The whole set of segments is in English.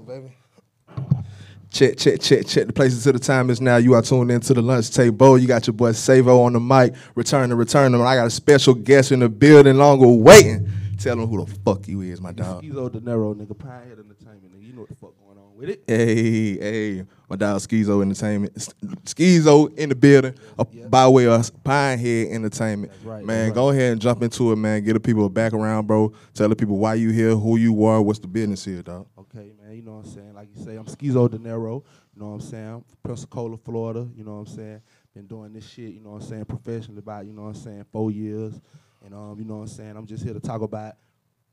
baby. Check, check, check, check. The places to the time is now. You are tuned in to the lunch table. You got your boy Savo on the mic. Return to return them. I got a special guest in the building, longer waiting. Tell them who the fuck you is, my dog. Skeezo Dinero, nigga, Pinehead Entertainment, nigga. You know what the fuck going on with it. Hey, hey, my dog Skeezo Entertainment. Skeezo in the building uh, Yeah. by way of Pinehead Entertainment. Right, Man, that's go ahead and jump into it, man. Get the people a background, bro. Tell the people why you here, who you are, what's the business here, dog. Okay, man, you know what I'm saying? Like you say, I'm Skeezo Dinero, you know what I'm saying? Pensacola, Florida, you know what I'm saying? Been doing this shit, you know what I'm saying, professionally about, you know what I'm saying, four years. And um, you know what I'm saying? I'm just here to talk about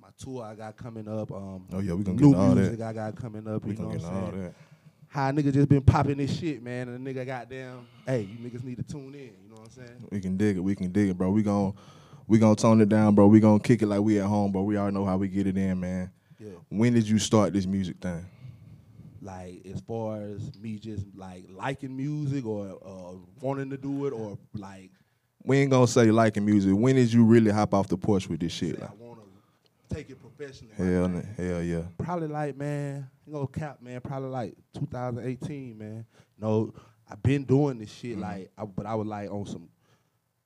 my tour I got coming up. Um, Oh, yeah, we gonna get new all that. music I got coming up, We you know what I'm saying? How a nigga just been popping this shit, man, and the nigga goddamn, hey, you niggas need to tune in, you know what I'm saying? We can dig it. We can dig it, bro. We gon' we gonna tone it down, bro. We gonna kick it like we at home, bro. We already know how we get it in, man. Yeah. When did you start this music thing? like as far as me just like liking music or uh, wanting to do it or like We ain't gonna say liking music. When did you really hop off the porch with this shit? Like, take it professionally. hell, like, n- hell yeah. probably like man, you know, cap man, probably like 2018, man. No, I've been doing this shit Mm-hmm. like, I, but I was like on some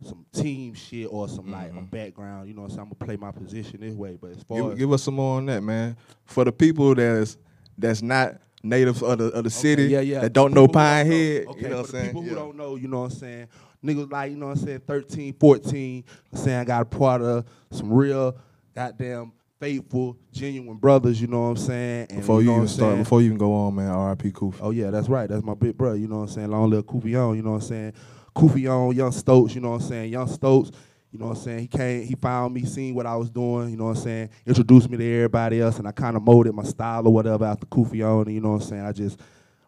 some team shit or some like Mm-hmm. a background. You know, so I'm gonna play my position this way. But as far Give, as give us some more on that, man. For the people that's that's not natives of the of the city, yeah, yeah. that don't know don't Pinehead, Okay, you know what I'm saying? people who don't know, you know what I'm saying? Niggas like, you know what I'm saying, 13, 14, I'm saying I got a part of some real goddamn faithful, genuine brothers, you know what I'm saying? And Before you know even start, saying? before you even go on, man, R.I.P. Koofy. Oh yeah, that's right. That's my big brother, you know what I'm saying? Long little Kufion, you know what I'm saying? Kufion, Young Stokes, you know what I'm saying? Young Stokes, you know what I'm saying? He came, he found me, seen what I was doing, you know what I'm saying? Introduced me to everybody else, and I kind of molded my style or whatever after Kufion, and you know what I'm saying? I just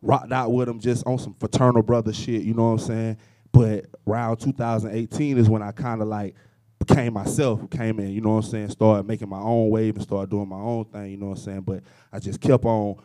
rocked out with him just on some fraternal brother shit, you know what I'm saying? But around 2018 is when I kind of like became myself, came in, you know what I'm saying? Started making my own wave and started doing my own thing, you know what I'm saying? But I just kept on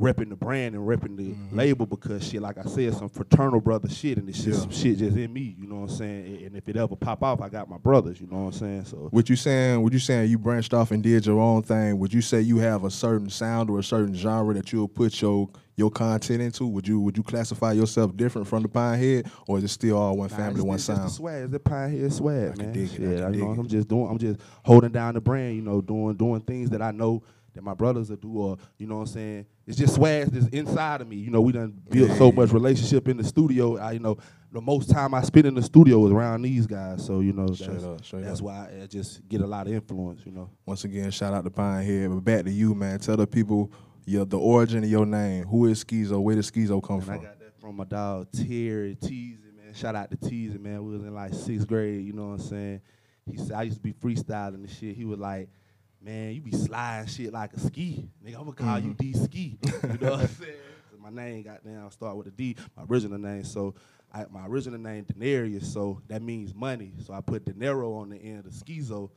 repping the brand and repping the Mm-hmm. label because shit, like I said, some fraternal brother shit and it's just Yeah. some shit just in me, you know what I'm saying? And if it ever pop off, I got my brothers, you know what I'm saying? So what you saying? What you saying you branched off and did your own thing? Would you say you have a certain sound or a certain genre that you'll put your your content into? Would you would you classify yourself different from the Pinehead, or is it still all one Nah, family, one it's just the sound? swag, it's the pioneer swag, I can man. dig it, I Shit, dig know, it. I'm just doing, I'm just holding down the brand, you know, doing doing things that I know that my brothers will do, or you know what I'm saying. It's just swag that's inside of me. You know, we done built so much relationship in the studio. I, you know, the most time I spend in the studio is around these guys. So you know, Straight that's, up, straight that's up. why I just get a lot of influence. You know. Once again, shout out to Pine Pinehead. But back to you, man. Tell the people your the origin of your name. Who is Skeezo? Where did Skeezo come And I from? got that from my dog Terry Teasy, man. Shout out to Teasy, man. We was in like sixth grade, you know what I'm saying? He said I used to be freestyling and shit. He was like, Man, you be sliding shit like a ski. Nigga, I'm gonna call you mm-hmm. D Ski. You know what I'm saying? my name got down, start with a D, my original name. So I, my original name Denarius, so that means money. So I put Dinero on the end of Skeezo.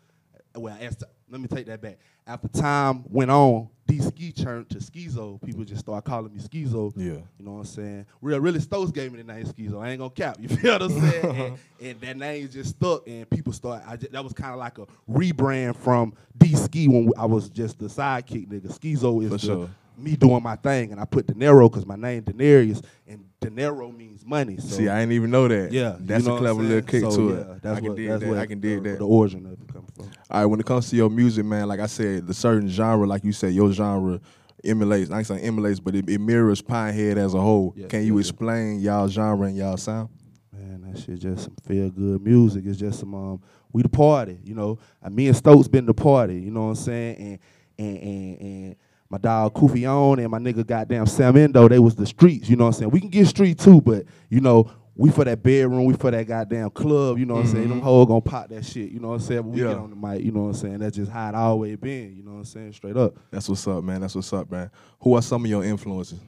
Uh, well, as t- let me take that back. After time went on, D Ski turned to Skeezo. People just start calling me Skeezo. Yeah. You know what I'm saying? Real, really, Stokes gave me the name Skeezo. I ain't gonna cap. You feel what I'm saying? and, and that name just stuck, and people start. I just, that was kind of like a rebrand from D Ski when I was just the sidekick nigga. Skeezo is For the, sure. Me doing my thing, and I put Dinero because my name Denarius, and Dinero means money. So See, I didn't even know that. yeah, that's you know a clever little kick So, to yeah, it. That's I can what, dig that's that. I can dig the, that. The origin of it comes from. All right, when it comes to your music, man, like I said, the certain genre, like you said, your genre emulates, not saying emulates, but it, it mirrors Pinehead as a whole. Yeah, Can you yeah. explain y'all genre and y'all sound? Man, that shit just some feel good music. It's just some um, we the party, you know. Me and Stokes been the party, you know what I'm saying? And and and, and my dog Kufion and my nigga goddamn Sam Endo, they was the streets, you know what I'm saying? We can get street too, but you know, we for that bedroom, we for that goddamn club, you know what I'm saying? Them mm-hmm. hoes gonna pop that shit, you know what I'm saying? But we Yeah. get on the mic, you know what I'm saying? That's just how it always been, you know what I'm saying? Straight up. That's what's up, man. That's what's up, man. Who are some of your influences?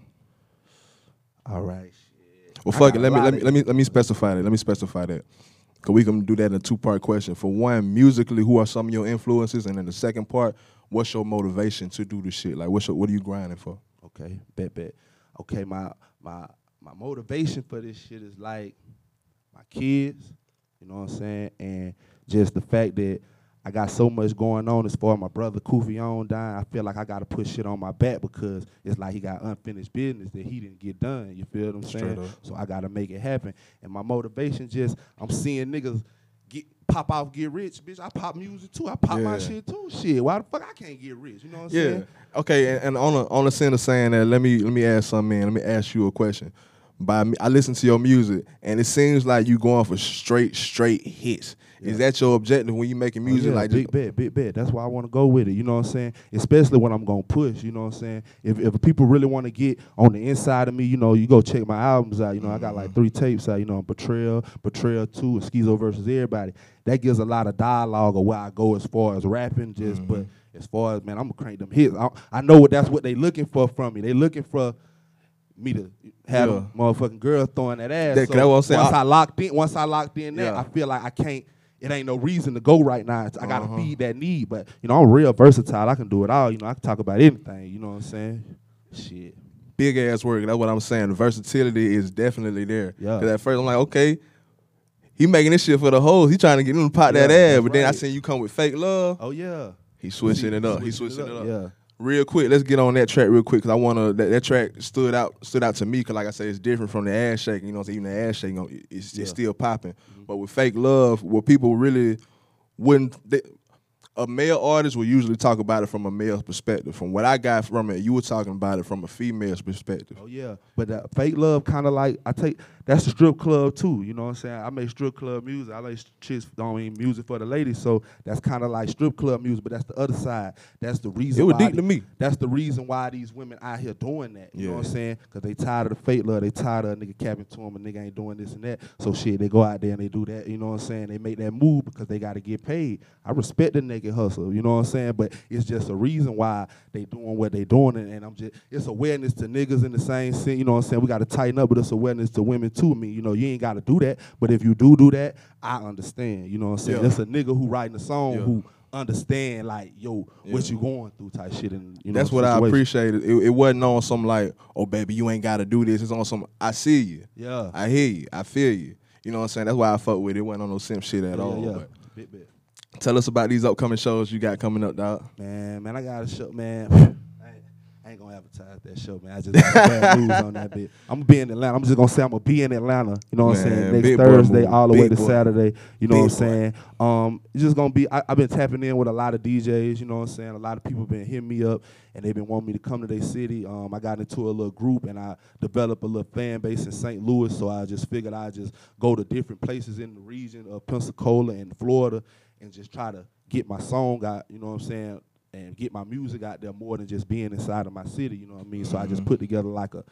All right, shit. Well, fuck it. Let me let me let me let me specify that. Let me specify that. Cause we can do that in a two part question. For one, musically, who are some of your influences, and then the second part, what's your motivation to do the shit? Like, what's your, what are you grinding for? Okay, bet, bet. Okay, my my my motivation for this shit is like my kids, you know what I'm saying, and just the fact that I got so much going on as far as my brother Kofi on dying. I feel like I gotta put shit on my back because it's like he got unfinished business that he didn't get done. You feel what I'm Straight saying? up. So I gotta make it happen. And my motivation just I'm seeing niggas get pop off, get rich, bitch. I pop music too. I pop my shit too. Shit, why the fuck I can't get rich? You know what I'm Yeah. saying? Okay. And, and on the on the of saying that, let me let me ask something. In. Let me ask you a question. By me, I listen to your music, and it seems like you going for straight straight hits. Is that your objective when you making Oh, music? yeah, like big bet, big bet. That's why I want to go with it. You know what I'm saying? Especially when I'm gonna push. You know what I'm saying? If if people really want to get on the inside of me, you know, you go check my albums out. You know, I got like three tapes out. You know, Betrayal, Betrayal Two, and Skeezo versus Everybody. That gives a lot of dialogue of where I go as far as rapping. Just but Mm-hmm. as far as man, I'm gonna crank them hits. I, I know what that's what they looking for from me. They looking for. Me to have Yeah. them motherfucking girl throwing that ass. That- So that's what I'm saying. Once I- I locked in, once I locked in that, Yeah. I feel like I can't. It ain't no reason to go right now. It's- I gotta Uh-huh. feed that need. But you know, I'm real versatile. I can do it all. You know, I can talk about anything. You know what I'm saying? Shit. big ass work. That's what I'm saying. The versatility is definitely there. Yeah. Cause at first I'm like, okay, he making this shit for the hoes. He trying to get them to pop that Yeah, ass. that's But then I seen you come with fake love. Oh yeah. He switching See, it up. He switching it up. Yeah. Real quick, let's get on that track real quick because I wanna that, that track stood out stood out to me because like I said, it's different from the ass shaking. You know, even the ass shaking, it's, it's Yeah. Mm-hmm. still popping. But with fake love, where people really wouldn't. They, a male artist will usually talk about it from a male perspective. From what I got from it, you were talking about it from a female's perspective. Oh yeah, but that fake love kind of like I take that's the strip club too. You know what I'm saying? I make strip club music. I like chicks. I mean music for the ladies. So that's kind of like strip club music. But that's the other side. That's the reason. It was why deep to me. That's the reason why these women out here doing that. You know what I'm saying? Because they tired of the fake love. They tired of a nigga capping to them. A nigga ain't doing this and that. So shit, they go out there and they do that. You know what I'm saying? They make that move because they got to get paid. I respect the naked hustle. You know what I'm saying? But it's just a reason why they doing what they doing. And, and I'm just it's awareness to niggas in the same sense. You know what I'm saying? We got to tighten up, but it's awareness to women too. I mean, you know, you ain't got to do that. But if you do do that, I understand. You know what I'm saying? Yeah. That's a nigga who writing a song Yeah. who understand like yo what you going through type shit and you know That's what I appreciated. It, it wasn't on some like, oh baby, you ain't gotta do this. It's on some I see you. Yeah. I hear you. I feel you. You know what I'm saying? That's why I fuck with it. It wasn't on no simp shit at yeah, all. yeah. But Bit, bit. Tell us about these upcoming shows you got coming up, dog. Man, man, I got a show, man. I ain't, I gonna advertise that show, man. I just got bad news on that bit. I'm gonna be in Atlanta. I'm just gonna say I'm gonna be in Atlanta. You know what I'm saying? Next Thursday, all the way to boy. Saturday. You know Big what I'm saying? Um, it's just gonna be. I, I've been tapping in with a lot of DJs. You know what I'm saying? A lot of people been hitting me up, and they've been wanting me to come to their city. Um, I got into a little group, and I developed a little fan base in St. Louis. So I just figured I'd just go to different places in the region of Pensacola and Florida, and just try to get my song out. You know what I'm saying? and get my music out there more than just being inside of my city, you know what I mean? So I just mm-hmm. put together like a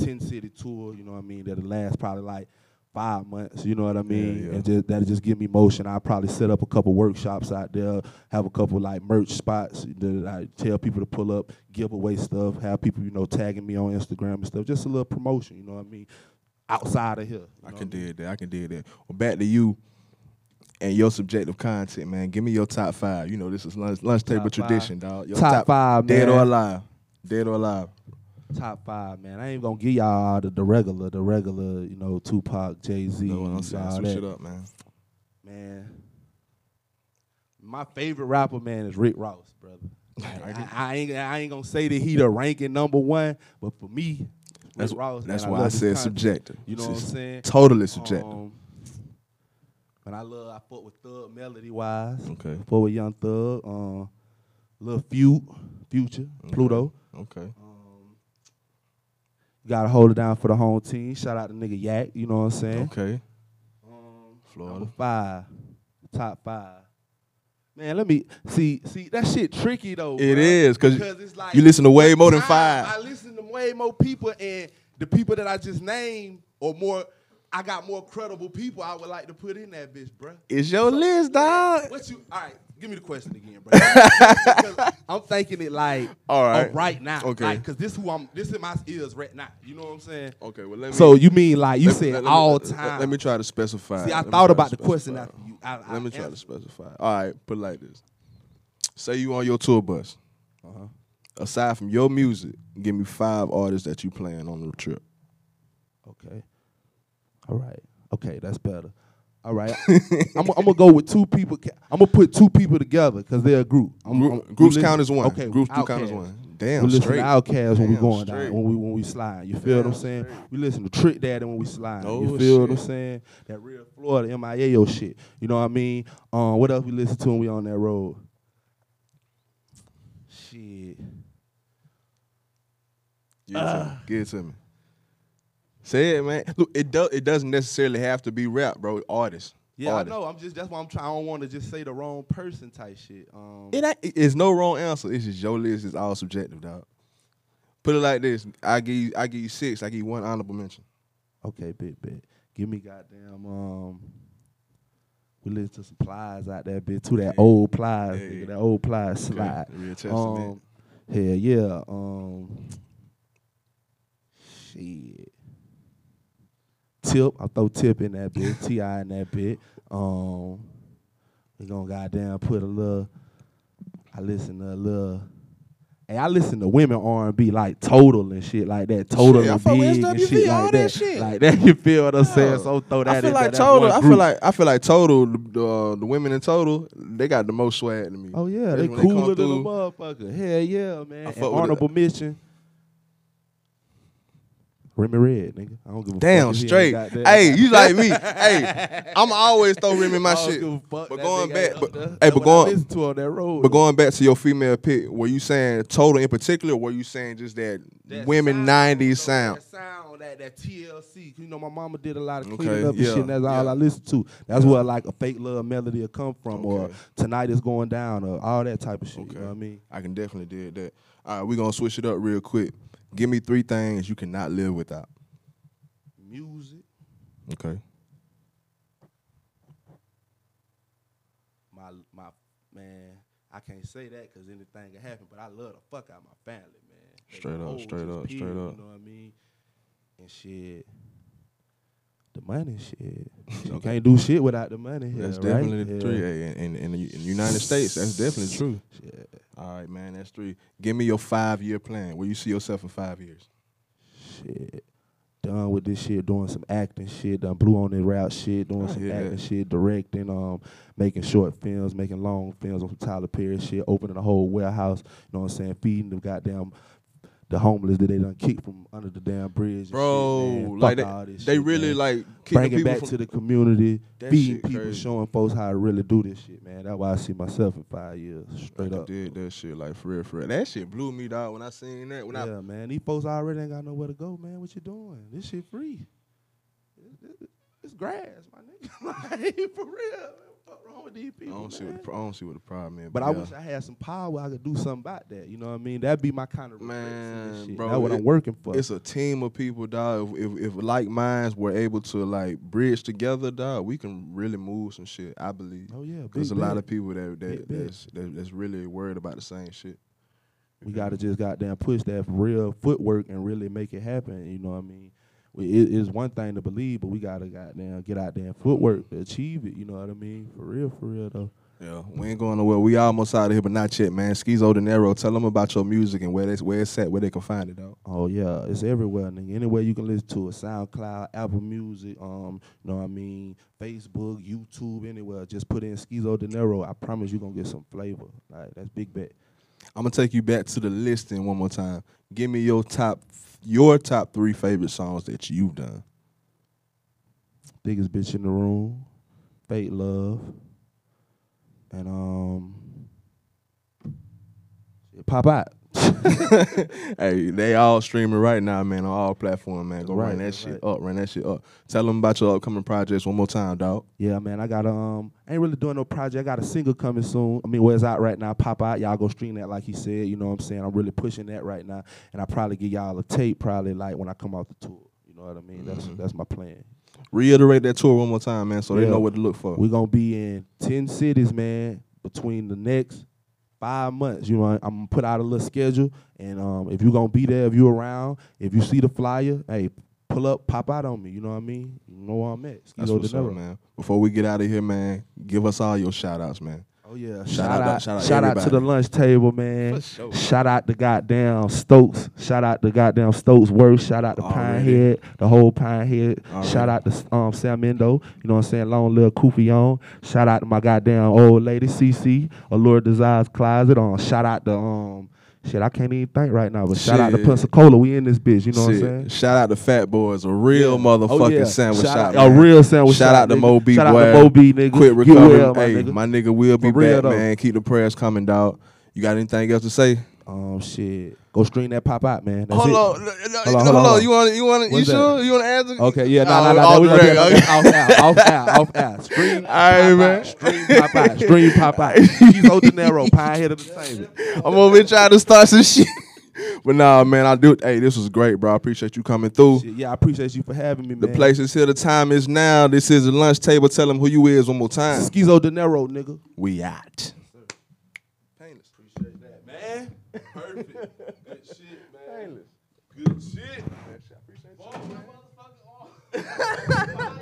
10 city tour, you know what I mean, that'll last probably like five months, you know what I mean? yeah. And just that'll just give me motion. I'll probably set up a couple workshops out there, have a couple like merch spots that I tell people to pull up, give away stuff, have people, you know, tagging me on Instagram and stuff. Just a little promotion, you know what I mean? Outside of here. I can do that. I can do that. Well, back to you and your subjective content, man. Give me your top five. You know, this is lunch, lunch table Top five. tradition, dog. Your Top five, dead man. or alive. Dead or alive. Top five, man. I ain't gonna give y'all the, the regular, the regular, you know, Tupac, Jay Z, Know what I'm saying? Switch that. it up, man. Man, my favorite rapper, man, is Rick Ross, brother. I, I ain't, I ain't gonna say that he the ranking number one, but for me, That's Rick Ross. that's man, why I his said subjective. You know It's what I'm saying? Totally subjective. Um, but I love, I fuck with Thug melody wise. okay. Fuck with Young Thug. Um, little Few, Future, Pluto. Okay. Um, gotta hold it down for the home team. Shout out to nigga Yak. You know what I'm saying? Okay. Um, Florida. Number five, top five. Man, let me see. See that shit tricky though. It bruh. is, 'cause it's like you listen to way more than five. I listen to way more people, and the people that I just named or more. I got more credible people I would like to put in that bitch, bro. It's your list, dog. What you? All right, give me the question again, bro. I'm thinking it like, All right. of right now, Okay. Because this who I'm. This is my ears right now. You know what I'm saying? Okay, well let me So you mean like you let said let me- all let- time? Let me try to specify. See, I Let thought about the question after you. I, I Let me try to specify. All right, put it like this. Say you on your tour bus. Uh-huh. Aside from your music, give me five artists that you playing on the trip. Okay. All right. Okay, that's better. All right, I'm, I'm gonna go with two people. ca- I'm gonna put two people together because they're a group. I'm, Group- I'm- groups listen- count as one. Okay, Groups do count as Outkast. one. Damn, we listen straight. to Outkast when we Damn, going straight. down, when we when we slide. You feel what I'm saying? We listen to Trick Daddy when we slide. Oh, you feel what I'm shit. saying? That real Florida MIAO shit. You know what I mean? Um, what else we listen to when we on that road? Shit. Give it to me. Give it to me. Say it, man. Look, it does. It doesn't necessarily have to be rap, bro. Artists. Yeah, Artists. I know. I'm just that's why I'm trying. I don't want to just say the wrong person type shit. Um, It ain't, it's no wrong answer. It's just your list is all subjective, dog. Put it like this: I give you, I give you six. I give you one honorable mention. Okay, bit bit. Give me goddamn um we listen to some plies out there, bit to that Yeah. old plies, Yeah, nigga, yeah. that old plies slide. Okay, Real testament. Um hell yeah. Um shit. Tip, I throw tip in that bit, T.I. in that bit. Um we gonna goddamn put a little I listen to a little Hey, I listen to women R and B like total and shit like that. Total Shit, and big and shit all like that that. shit. Like that, you feel what I'm saying? So throw that I feel in like that total. one I feel like I feel like total. The, uh, the women in total, they got the most swag to me. Oh yeah, they come cooler than a motherfucker. Hell yeah, man. I And fuck with it. honorable mention. Remy Red, nigga. I don't give a Damn fuck if he ain't straight. got that. Hey, you like me? hey, I'm always throw in my I don't shit. give a fuck. But That going nigga back, ain't but there. hey, That's but what I going, listen to on that road. but going back to your female pick, were you saying total in particular, or were you saying just that, That women sound, '90s though, sound? That sound, that, that TLC. You know, my mama did a lot of Okay, cleaning up and yeah, shit, and that's all yeah. I listen to. That's where like a fake love melody will come from, or Okay. tonight is going down, or all that type of shit. You know what I mean? I can definitely do that. All right, we're gonna switch it up real quick. Give me three things you cannot live without. Music, Okay. my my man. I can't say that because anything can happen, but I love the fuck out my family, man. Straight up, straight up, straight up. You know what I mean? And shit. The money, shit. You can't do shit without the money. Here, That's right? definitely the Yeah. three. Hey, in, in, in the in the United States, that's definitely true. Shit. All right, man, that's three. Give me your five year plan. Where you see yourself in five years? shit. Done with this shit, doing some acting shit, done blew on the route shit, doing some acting shit, directing, um, making short films, making long films on some Tyler Perry shit, opening a whole warehouse, you know what I'm saying, feeding the goddamn the homeless that they done kicked from under the damn bridge. Bro, shit, like they, they shit, really man. like keep bringing people back to the community, feeding people, crazy. showing folks how to really do this shit, man. That's why I see myself in five years, straight I up. did that shit like for real, for real. That shit blew me dog when I seen that. When yeah, man. These folks already ain't got nowhere to go, man. What you doing? This shit free. It- it- It's grass, my nigga. like, for real. What's wrong with these I, I people? don't see what the, pro- I don't see what the problem is. but I yeah. wish I had some power. I could do something about that. You know what I mean? That'd be my kind of Man, shit. bro, That's what it- I'm working for. it's a team of people, dog. If, if, if like minds were able to like bridge together, dog, we can really move some shit. I believe. oh yeah, There's a lot of people that, that that's, that, that's really worried about the same shit. We gotta just goddamn push that real footwork and really make it happen. You know what I mean? We, it is one thing to believe, but we gotta goddamn get out there and footwork to achieve it. You know what I mean? For real, for real though. Yeah, we ain't going nowhere. We almost out of here, but not yet, man. Skeezo Dinero, tell them about your music and where they, where it's at, where they can find it, dog. Oh yeah, it's everywhere, nigga. Anywhere you can listen to it, SoundCloud, Apple Music, um, you know what I mean, Facebook, YouTube, anywhere. Just put in Skeezo Dinero. I promise you gonna get some flavor. Like that's big bet. I'm gonna take you back to the listing one more time. Give me your top, your top three favorite songs that you've done. Biggest bitch in the room, Fake Love, and um, Pop Out. hey, they all streaming right now, man, on all platforms, man. Go Right, run that that's shit up, run that shit up. Tell them about your upcoming projects one more time, dog. Yeah, man, I got um, I ain't really doing no project. I got a single coming soon. I mean, well, it's out right now. Pop out, y'all go stream that like he said. You know what I'm saying? I'm really pushing that right now, and I probably give y'all a tape probably like when I come off the tour. You know what I mean? That's Mhm. that's my plan. Reiterate that tour one more time, man, so they know what to look for. We're gonna be in ten cities, man, between the next five months. You know, I'm gonna put out a little schedule, and um, if you're gonna be there, if you're around, if you see the flyer, hey, pull up, pop out on me. You know what I mean? You know where I'm at. That's what's up, man. Before we get out of here, man, give us all your shout outs, man. Oh yeah, Shout shout, out- out, shout out shout out to the lunch table, man. Sure. Shout out to goddamn Stokes. Shout out to goddamn Stokes Worth. Shout out to Already. Pinehead, the whole Pinehead. Already. Shout out to um Sam Endo. You know what I'm saying? Long little Koofy on. Shout out to my goddamn old lady CC, Allure Desires Closet. On. Shout out to um shit. I can't even think right now, but shout out to Shit. Pensacola. We in this bitch. You know what I'm saying? Shout out to Fat Boys, a real Yeah. Oh, motherfucking Oh, yeah. sandwich Shout shop. out- A man. real sandwich Shout shop, out to nigga. Mo B. Shout out to Mo B, nigga. Quit Get recovery. well, my hey, nigga. my nigga will be For real, back, though. man. Keep the prayers coming, dog. You got anything else to say? Um, shit. Go stream that pop out, man. That's hold, it. on, Hold on, hold on, hold on. You want? You want? You that? sure? You want to answer? Okay, yeah, nah, Oh, nah, nah, off. We the gonna do reg, it okay. off air, off air. Stream, All right, pop man. out, stream, pop out, stream, pop out. Skeezo Dinero, Pinehead Entertainment. I'm over here trying to start some shit. But nah, man, I do. Hey, this was great, bro. I appreciate you coming through. Shit, yeah, I appreciate you for having me, man. The place is here. The time is now. This is the lunch table. Tell them who you is one more time. Skeezo Dinero, nigga. We out. Appreciate that, shit, man. Perfect. Good shit, man. appreciate shit.